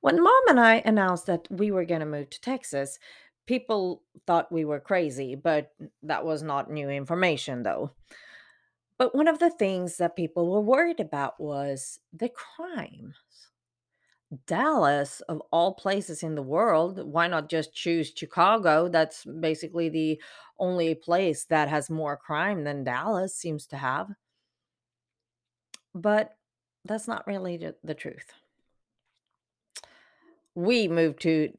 When mom and I announced that we were going to move to Texas, people thought we were crazy, but that was not new information though. But one of the things that people were worried about was the crime. Dallas, of all places in the world, why not just choose Chicago? That's basically the only place that has more crime than Dallas seems to have. But that's not really the truth. We moved to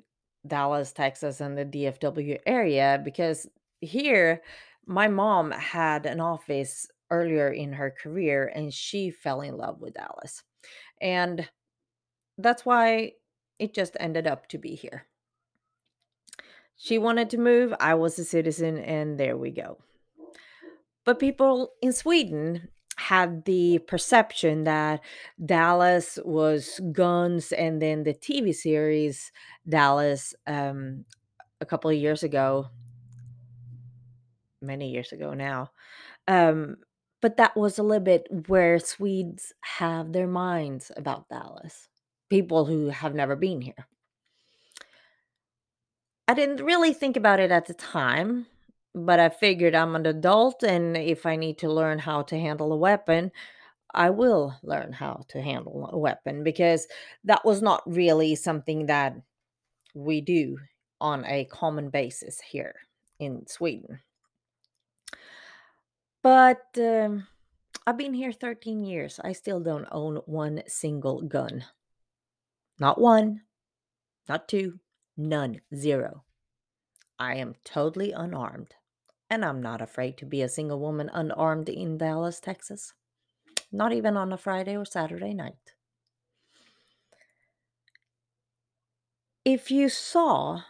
Dallas, Texas, and the DFW area because here my mom had an office earlier in her career and she fell in love with Dallas. And that's why it just ended up to be here. She wanted to move, I was a citizen, and there we go. But people in Sweden had the perception that Dallas was guns, and then the TV series Dallas um, a couple of years ago, many years ago now. Um, but that was a little bit where Swedes have their minds about Dallas, people who have never been here. I didn't really think about it at the time, but I figured I'm an adult, and if I need to learn how to handle a weapon, I will learn how to handle a weapon because that was not really something that we do on a common basis here in Sweden. But um, I've been here 13 years. I still don't own one single gun. Not one, not two, none, zero. I am totally unarmed, and I'm not afraid to be a single woman unarmed in Dallas, Texas. Not even on a Friday or Saturday night. If you saw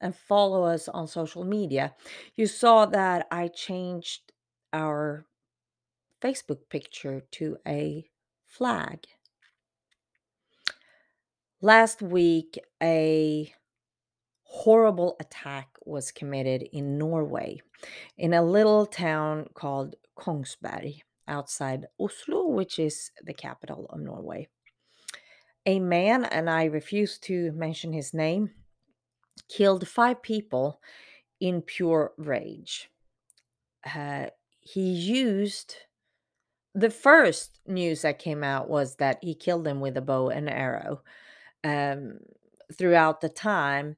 and follow us on social media, you saw that I changed our Facebook picture to a flag. Last week, a horrible attack was committed in Norway in a little town called Kongsberg outside Oslo, which is the capital of Norway. A man, and I refuse to mention his name, killed five people in pure rage. Uh, he used the first news that came out was that he killed them with a bow and arrow. Um, throughout the time,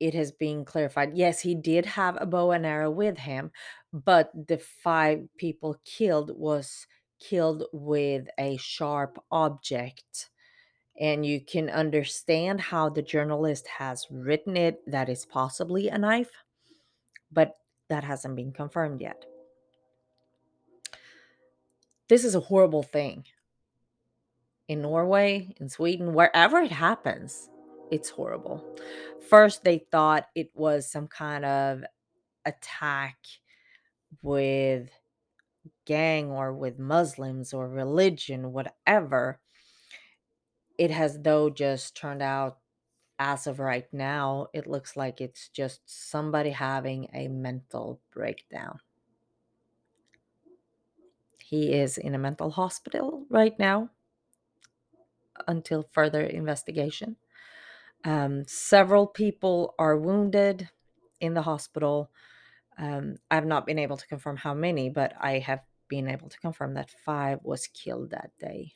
it has been clarified yes, he did have a bow and arrow with him, but the five people killed was killed with a sharp object. And you can understand how the journalist has written it that is possibly a knife, but that hasn't been confirmed yet. This is a horrible thing. In Norway, in Sweden, wherever it happens, it's horrible. First, they thought it was some kind of attack with gang or with Muslims or religion, whatever. It has, though, just turned out as of right now, it looks like it's just somebody having a mental breakdown. He is in a mental hospital right now until further investigation. Um, several people are wounded in the hospital. Um, I've not been able to confirm how many, but I have been able to confirm that five was killed that day.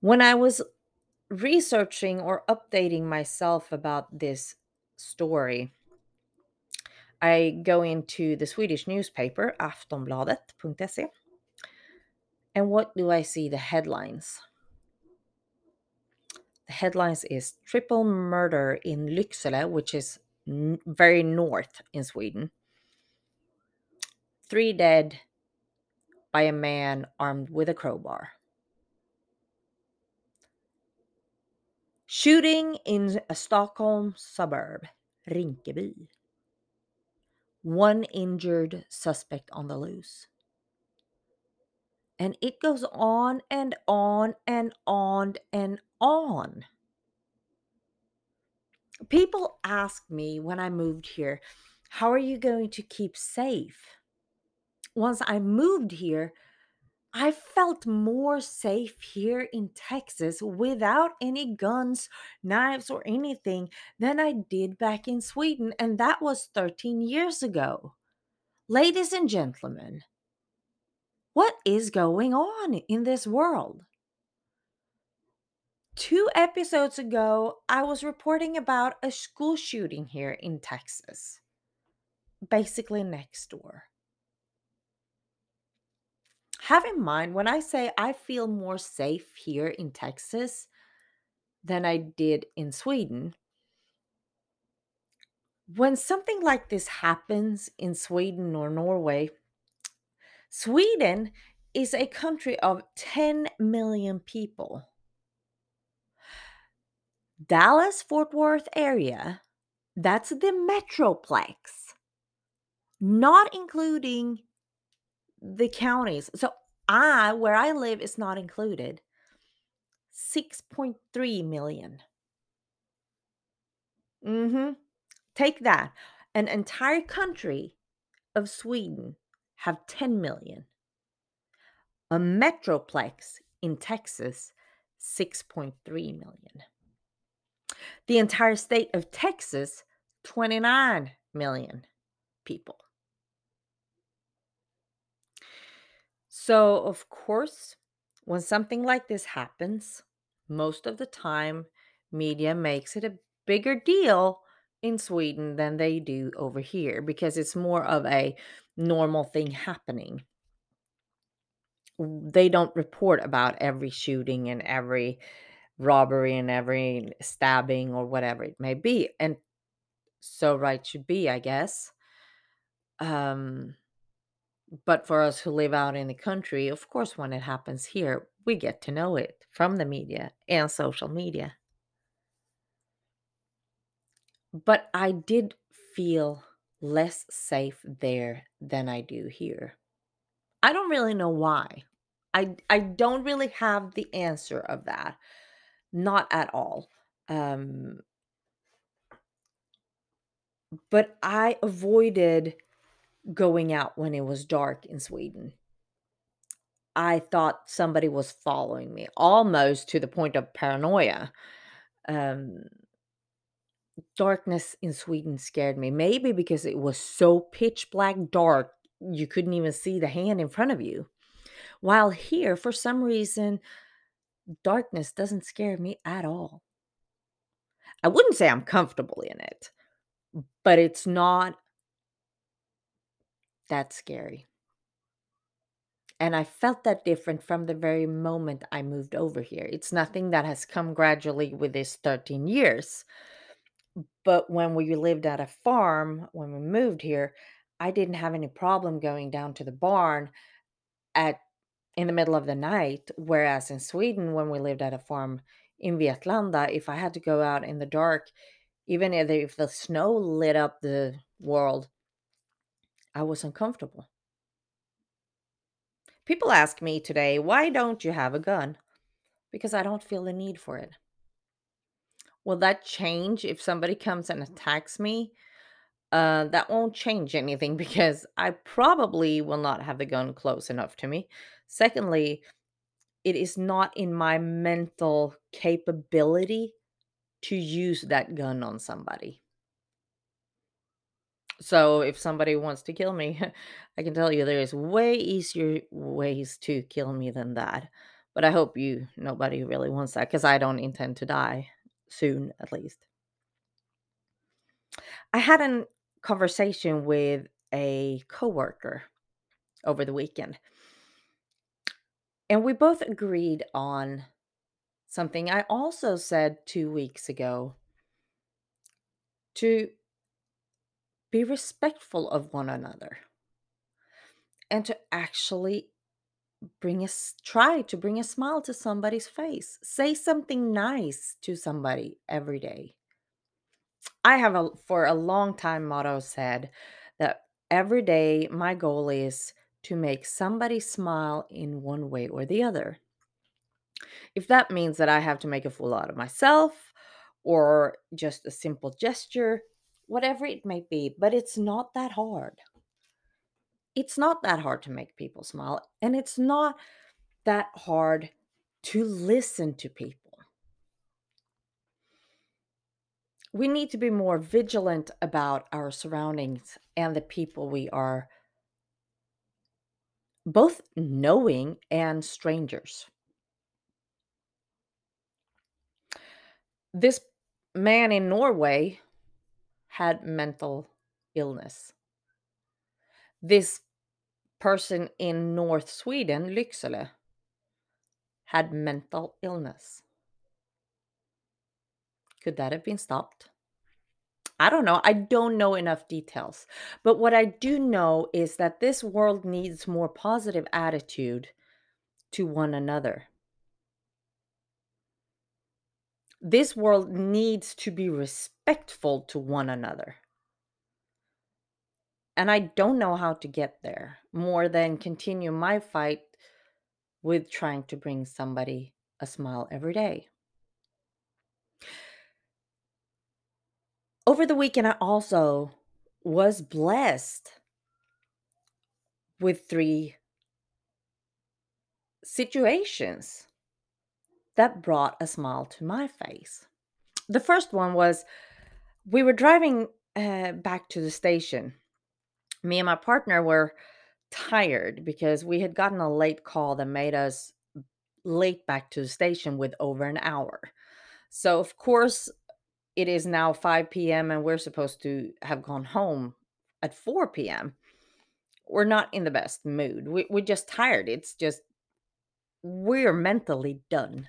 When I was researching or updating myself about this story, I go into the Swedish newspaper aftonbladet.se. And what do I see? The headlines. Headlines is triple murder in Lycksele, which is n- very north in Sweden. Three dead by a man armed with a crowbar. Shooting in a Stockholm suburb, Rinkeby. One injured suspect on the loose. And it goes on and on and on and on. People ask me when I moved here, how are you going to keep safe? Once I moved here, I felt more safe here in Texas without any guns, knives, or anything than I did back in Sweden, and that was 13 years ago. Ladies and gentlemen, what is going on in this world? Two episodes ago, I was reporting about a school shooting here in Texas, basically next door have in mind when I say I feel more safe here in Texas than I did in Sweden. When something like this happens in Sweden or Norway, Sweden is a country of 10 million people. Dallas Fort Worth area, that's the metroplex, not including the counties. So I, where I live, is not included. 6.3 million. Mm-hmm. Take that. An entire country of Sweden have 10 million. A metroplex in Texas, 6.3 million. The entire state of Texas, 29 million people. So, of course, when something like this happens, most of the time media makes it a bigger deal in Sweden than they do over here because it's more of a normal thing happening. They don't report about every shooting and every robbery and every stabbing or whatever it may be. And so right should be, I guess. Um but for us who live out in the country, of course, when it happens here, we get to know it from the media and social media. But I did feel less safe there than I do here. I don't really know why. I I don't really have the answer of that. Not at all. Um but I avoided going out when it was dark in Sweden. I thought somebody was following me, almost to the point of paranoia. Um, darkness in Sweden scared me, maybe because it was so pitch black dark, you couldn't even see the hand in front of you. While here, for some reason, darkness doesn't scare me at all. I wouldn't say I'm comfortable in it, but it's not that scary. And I felt that different from the very moment I moved over here. It's nothing that has come gradually with this 13 years. But when we lived at a farm, when we moved here, I didn't have any problem going down to the barn at in the middle of the night. Whereas in Sweden, when we lived at a farm in Vetlanda, if I had to go out in the dark, even if the, if the snow lit up the world, I was uncomfortable. People ask me today, why don't you have a gun? Because I don't feel the need for it. Will that change if somebody comes and attacks me? Uh, that won't change anything because I probably will not have the gun close enough to me. Secondly, it is not in my mental capability to use that gun on somebody. So if somebody wants to kill me, I can tell you there is way easier ways to kill me than that. But I hope you nobody really wants that because I don't intend to die soon, at least. I had a conversation with a coworker over the weekend. And we both agreed on something I also said 2 weeks ago to be respectful of one another and to actually bring us try to bring a smile to somebody's face. Say something nice to somebody every day. I have a for a long time motto said that every day my goal is to make somebody smile in one way or the other. If that means that i have to make a fool out of myself or just a simple gesture whatever it may be, but it's not that hard. It's not that hard to make people smile, and it's not that hard to listen to people. We need to be more vigilant about our surroundings and the people we are both knowing and strangers. This man in Norway had mental illness. This person in North Sweden, Lycksele, had mental illness. Could that have been stopped? I don't know. I don't know enough details. But what I do know is that this world needs more positive attitude to one another. This world needs to be respectful to one another. And I don't know how to get there more than continue my fight with trying to bring somebody a smile every day. Over the weekend, I also was blessed with three situations that brought a smile to my face. The first one was we were driving uh, back to the station. Me and my partner were tired because we had gotten a late call that made us late back to the station with over an hour. So, of course, it is now 5 p.m. and we're supposed to have gone home at 4 p.m. We're not in the best mood. We, we're just tired. It's just, we're mentally done.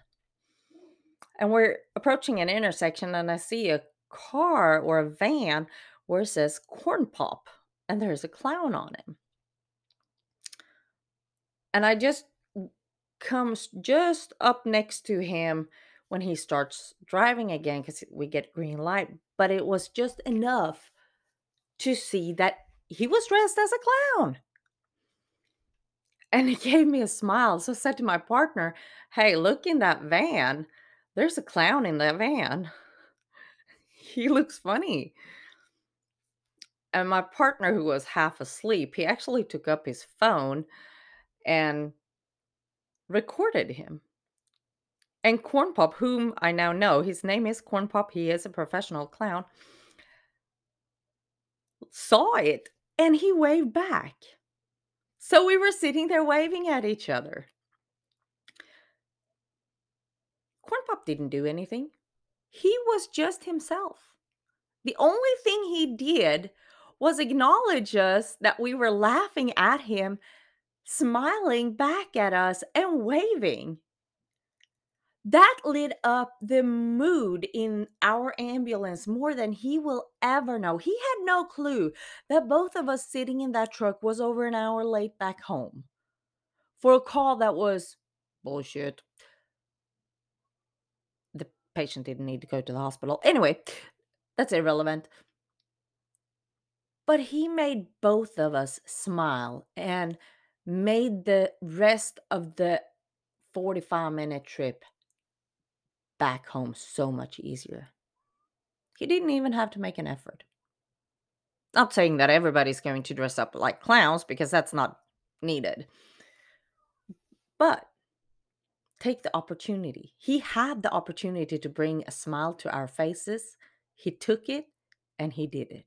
And we're approaching an intersection, and I see a car or a van where it says corn pop, and there's a clown on him. And I just comes just up next to him when he starts driving again because we get green light. But it was just enough to see that he was dressed as a clown. And he gave me a smile. So I said to my partner, Hey, look in that van. There's a clown in that van. he looks funny. And my partner, who was half asleep, he actually took up his phone and recorded him. And Corn Pop, whom I now know, his name is Corn Pop, he is a professional clown, saw it and he waved back. So we were sitting there waving at each other. Corn Pop didn't do anything. He was just himself. The only thing he did was acknowledge us that we were laughing at him, smiling back at us, and waving. That lit up the mood in our ambulance more than he will ever know. He had no clue that both of us sitting in that truck was over an hour late back home for a call that was bullshit. The patient didn't need to go to the hospital. Anyway, that's irrelevant. But he made both of us smile and made the rest of the 45 minute trip back home so much easier. He didn't even have to make an effort. Not saying that everybody's going to dress up like clowns because that's not needed. But take the opportunity. He had the opportunity to bring a smile to our faces. He took it and he did it.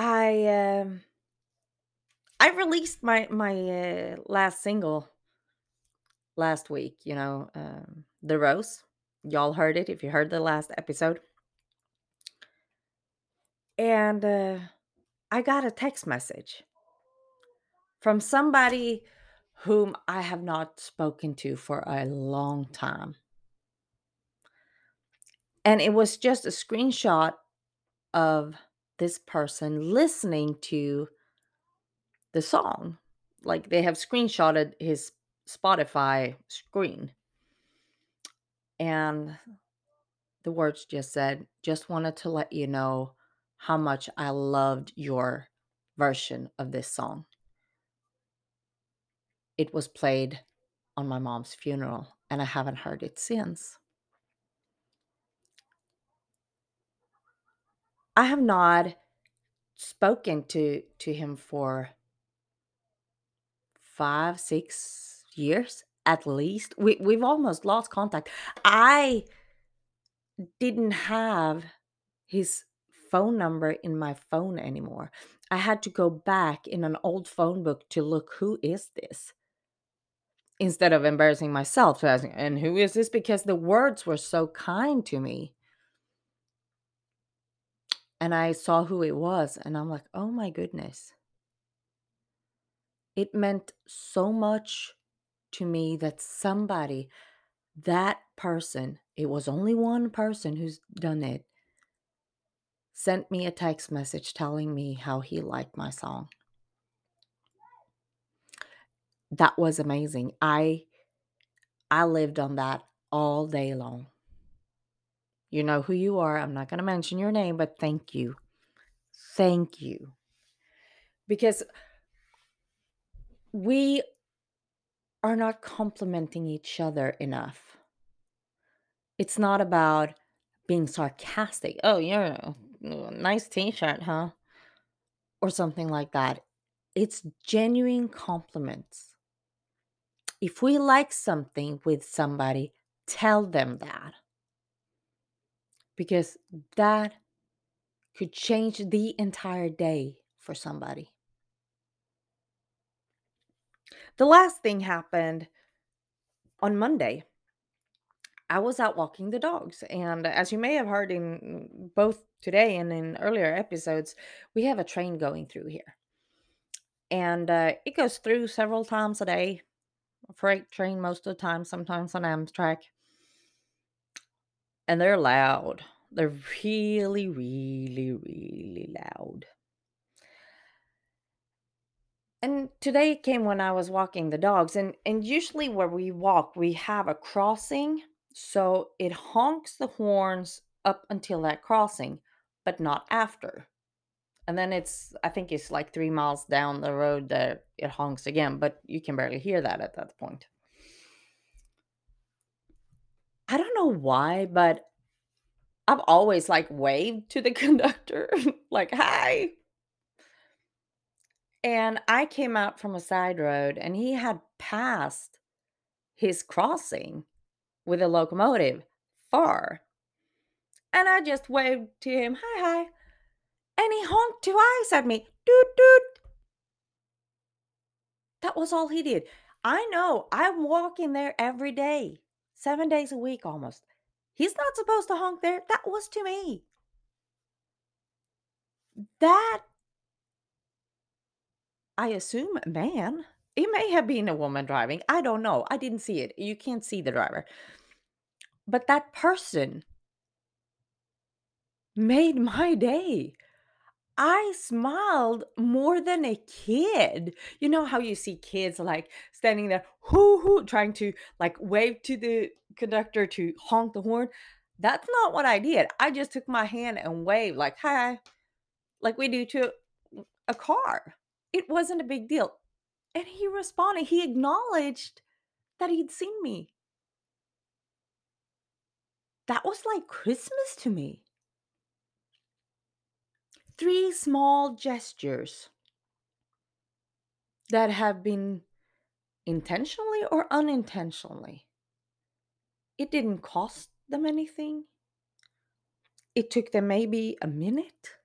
I um I released my my uh, last single last week, you know, um, The Rose. Y'all heard it if you heard the last episode. And uh, I got a text message from somebody whom I have not spoken to for a long time. And it was just a screenshot of this person listening to the song. Like they have screenshotted his Spotify screen. And the words just said, just wanted to let you know how much I loved your version of this song. It was played on my mom's funeral, and I haven't heard it since. I have not spoken to to him for 5, 6 years at least. We we've almost lost contact. I didn't have his phone number in my phone anymore. I had to go back in an old phone book to look, "Who is this?" Instead of embarrassing myself, "And who is this?" Because the words were so kind to me. And I saw who it was, and I'm like, "Oh my goodness." It meant so much to me that somebody, that person, it was only one person who's done it, sent me a text message telling me how he liked my song. That was amazing. I I lived on that all day long. You know who you are. I'm not going to mention your name, but thank you. Thank you. Because we are not complimenting each other enough. It's not about being sarcastic. Oh, yeah, nice t shirt, huh? Or something like that. It's genuine compliments. If we like something with somebody, tell them that. Because that could change the entire day for somebody. The last thing happened on Monday. I was out walking the dogs, and as you may have heard in both today and in earlier episodes, we have a train going through here. And uh, it goes through several times a day. A freight train most of the time, sometimes on Amtrak. And they're loud. They're really, really, really loud. And today came when I was walking the dogs, and and usually where we walk, we have a crossing, so it honks the horns up until that crossing, but not after. And then it's I think it's like 3 miles down the road that it honks again, but you can barely hear that at that point. I don't know why, but I've always like waved to the conductor like, "Hi." And I came out from a side road and he had passed his crossing with a locomotive far. And I just waved to him, hi, hi. And he honked twice at me, doot, doot. That was all he did. I know I'm walking there every day, seven days a week almost. He's not supposed to honk there. That was to me. That I assume man. It may have been a woman driving. I don't know. I didn't see it. You can't see the driver. But that person made my day. I smiled more than a kid. You know how you see kids like standing there, hoo hoo, trying to like wave to the conductor to honk the horn? That's not what I did. I just took my hand and waved, like, hi, like we do to a car. It wasn't a big deal. And he responded, he acknowledged that he'd seen me. That was like Christmas to me. Three small gestures that have been intentionally or unintentionally. It didn't cost them anything. It took them maybe a minute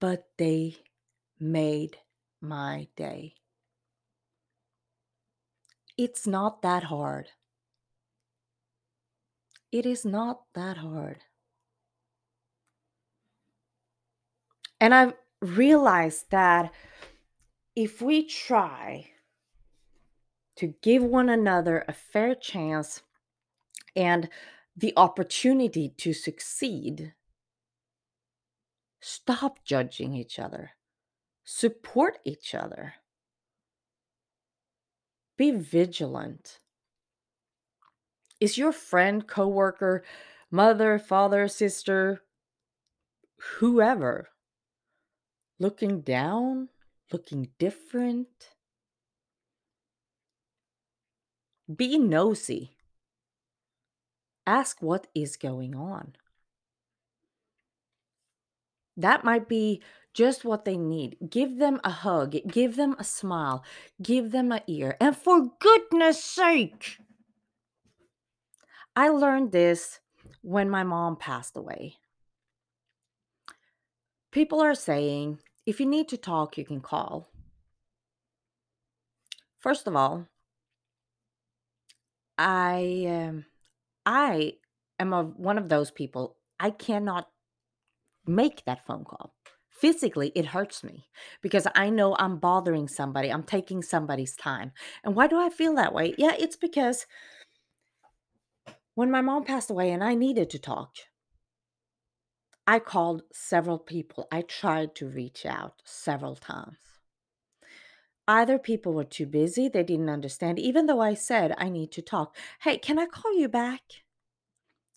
but they made my day. It's not that hard. It is not that hard. And I've realized that if we try to give one another a fair chance and the opportunity to succeed, Stop judging each other. Support each other. Be vigilant. Is your friend, coworker, mother, father, sister, whoever looking down, looking different? Be nosy. Ask what is going on. That might be just what they need. Give them a hug, give them a smile, give them an ear. And for goodness sake, I learned this when my mom passed away. People are saying if you need to talk, you can call. First of all, I um, I am a, one of those people. I cannot make that phone call. Physically, it hurts me because I know I'm bothering somebody. I'm taking somebody's time. And why do I feel that way? Yeah, it's because when my mom passed away and I needed to talk, I called several people. I tried to reach out several times. Either people were too busy, they didn't understand, even though I said I need to talk. Hey, can I call you back?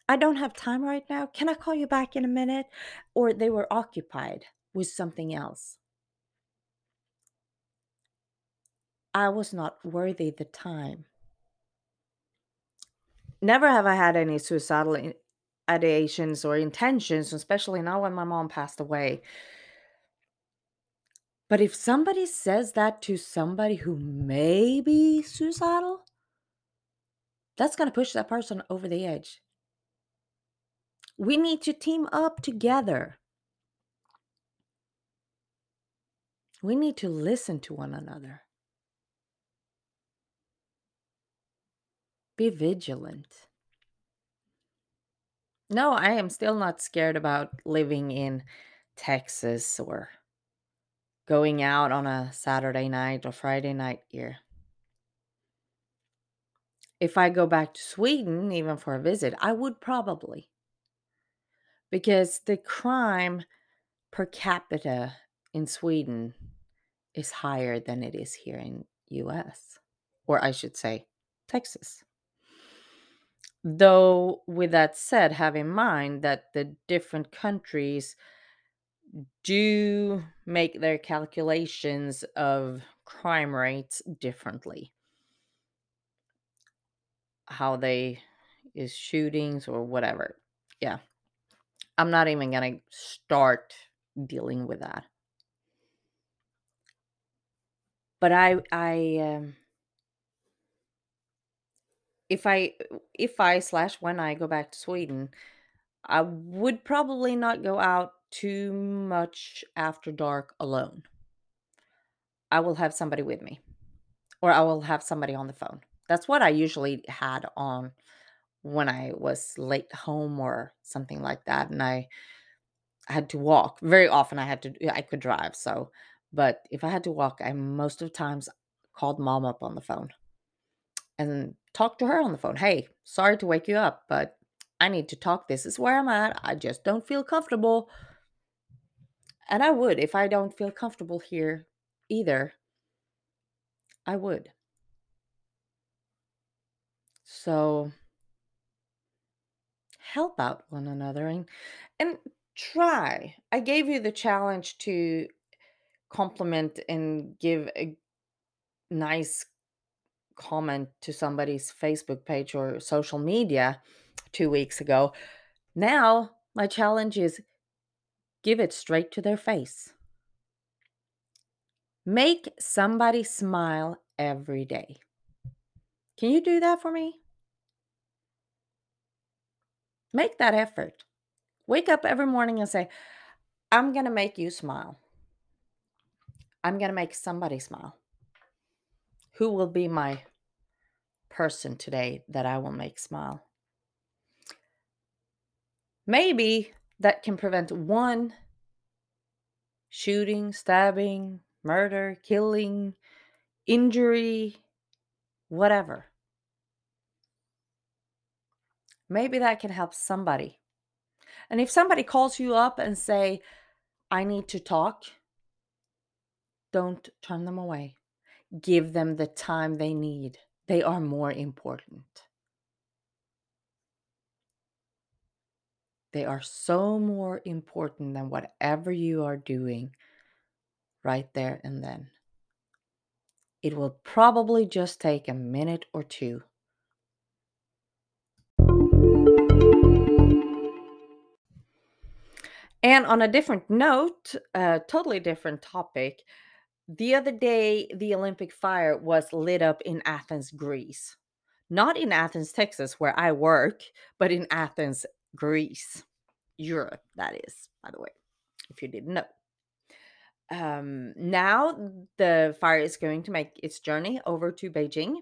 I don't have time right now. Can I call you back in a minute? Or they were occupied with something else. I was not worthy the time. Never have I had any suicidal ideations or intentions, especially now when my mom passed away. But if somebody says that to somebody who may be suicidal, that's going to push that person over the edge. We need to team up together. We need to listen to one another. Be vigilant. No, I am still not scared about living in Texas or going out on a Saturday night or Friday night here. If I go back to Sweden, even for a visit, I would probably. Because the crime per capita in Sweden is higher than it is here in US or I should say Texas. Though with that said have in mind that the different countries do make their calculations of crime rates differently. How they is shootings or whatever. Yeah. I'm not even going to start dealing with that. But I I um if I if I slash when I go back to Sweden, I would probably not go out too much after dark alone. I will have somebody with me, or I will have somebody on the phone. That's what I usually had on when I was late home or something like that, and I had to walk. Very often I had to I could drive, so but if I had to walk, I most of the times called mom up on the phone and talked to her on the phone. Hey, sorry to wake you up, but I need to talk. This is where I'm at. I just don't feel comfortable. And I would if I don't feel comfortable here either. I would. So help out one another and and try. I gave you the challenge to compliment and give a nice comment to somebody's Facebook page or social media 2 weeks ago. Now, my challenge is give it straight to their face. Make somebody smile every day. Can you do that for me? Make that effort. Wake up every morning and say, I'm going to make you smile. I'm going to make somebody smile. Who will be my person today that I will make smile? Maybe that can prevent one shooting, stabbing, murder, killing, injury, whatever. Maybe that can help somebody. And if somebody calls you up and say, I need to talk, don't turn them away. Give them the time they need. They are more important. They are so more important than whatever you are doing right there and then. It will probably just take a minute or two. And on a different note, a totally different topic, the other day the Olympic fire was lit up in Athens, Greece. Not in Athens, Texas, where I work, but in Athens, Greece. Europe, that is, by the way, if you didn't know. Um, now the fire is going to make its journey over to Beijing,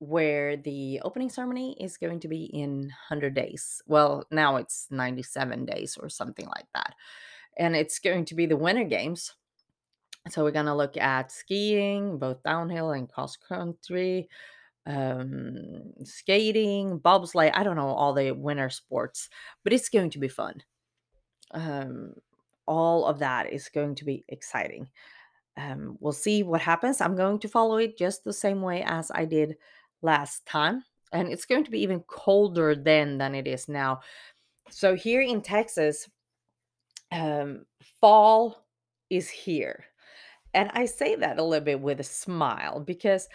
where the opening ceremony is going to be in 100 days. Well, now it's 97 days or something like that. And it's going to be the Winter Games. So we're going to look at skiing, both downhill and cross country, um, skating, bobsleigh. I don't know all the winter sports, but it's going to be fun. Um, all of that is going to be exciting. Um, we'll see what happens. I'm going to follow it just the same way as I did last time. And it's going to be even colder then than it is now. So here in Texas, um, fall is here. And I say that a little bit with a smile because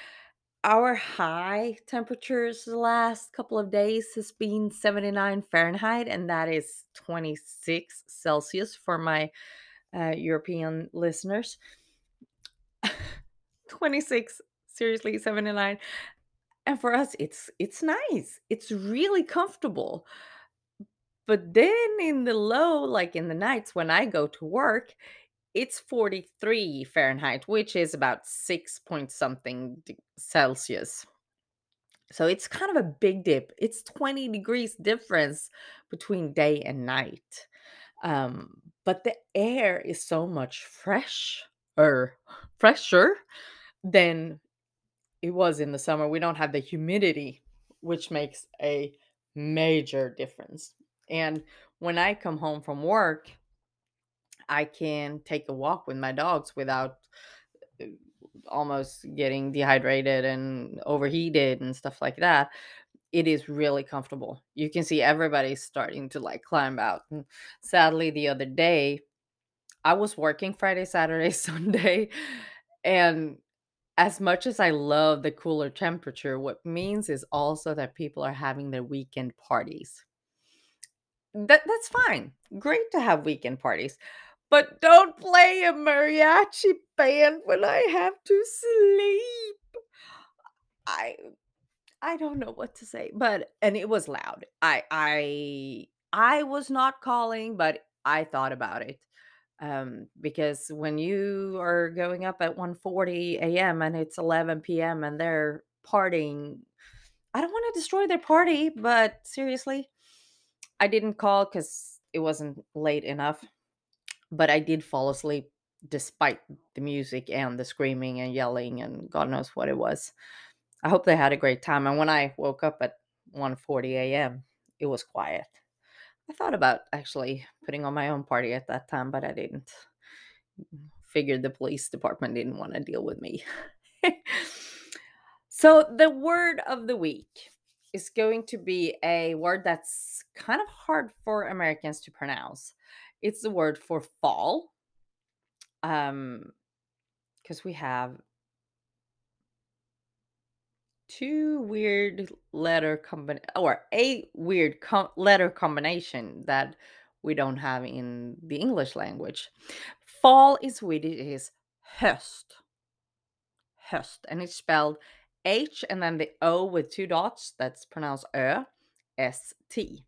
our high temperatures the last couple of days has been 79 Fahrenheit, and that is 26 Celsius for my uh, European listeners. 26, seriously, 79. And for us, it's it's nice. It's really comfortable. But then in the low, like in the nights when I go to work, it's 43 Fahrenheit, which is about six point something Celsius. So it's kind of a big dip. It's 20 degrees difference between day and night. Um, but the air is so much fresher, fresher than it was in the summer. We don't have the humidity, which makes a major difference. And when I come home from work, I can take a walk with my dogs without uh, almost getting dehydrated and overheated and stuff like that. It is really comfortable. You can see everybody starting to like climb out. And sadly, the other day, I was working Friday, Saturday, Sunday, and as much as I love the cooler temperature, what means is also that people are having their weekend parties. That that's fine. Great to have weekend parties. But don't play a mariachi band when I have to sleep. I I don't know what to say, but and it was loud. I I I was not calling, but I thought about it. Um, because when you are going up at 1:40 a.m. and it's 11 p.m. and they're partying, I don't want to destroy their party, but seriously, I didn't call because it wasn't late enough. But I did fall asleep despite the music and the screaming and yelling and God knows what it was. I hope they had a great time. And when I woke up at 1:40 a.m., it was quiet. I thought about actually putting on my own party at that time, but I didn't. Figured the police department didn't want to deal with me. so, the word of the week is going to be a word that's kind of hard for Americans to pronounce. It's the word for fall. Um because we have two weird letter combin or a weird com- letter combination that we don't have in the English language. Fall is Swedish is höst. Höst and it's spelled H and then the O with two dots that's pronounced Ö S T.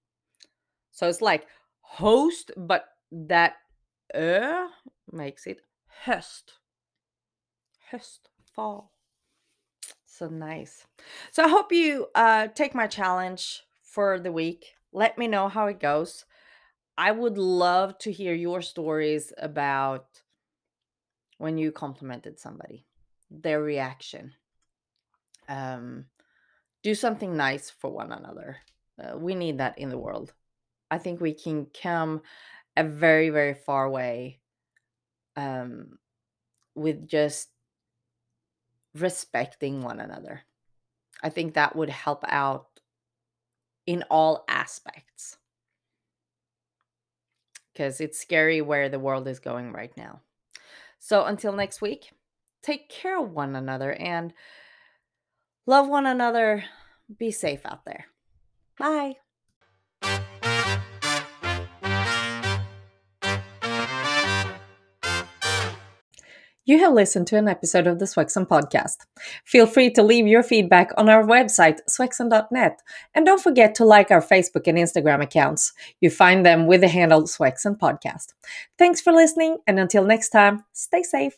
So it's like host but that Ö makes it höst. Höst, fall. So nice. So I hope you uh, take my challenge for the week. Let me know how it goes. I would love to hear your stories about when you complimented somebody, their reaction. Um, do something nice for one another. Uh, we need that in the world. I think we can come a very, very far way um, with just respecting one another. I think that would help out in all aspects. Because it's scary where the world is going right now. So until next week, take care of one another and love one another. Be safe out there. Bye. You have listened to an episode of the Swexon podcast. Feel free to leave your feedback on our website, swexon.net, and don't forget to like our Facebook and Instagram accounts. You find them with the handle Swexon Podcast. Thanks for listening, and until next time, stay safe.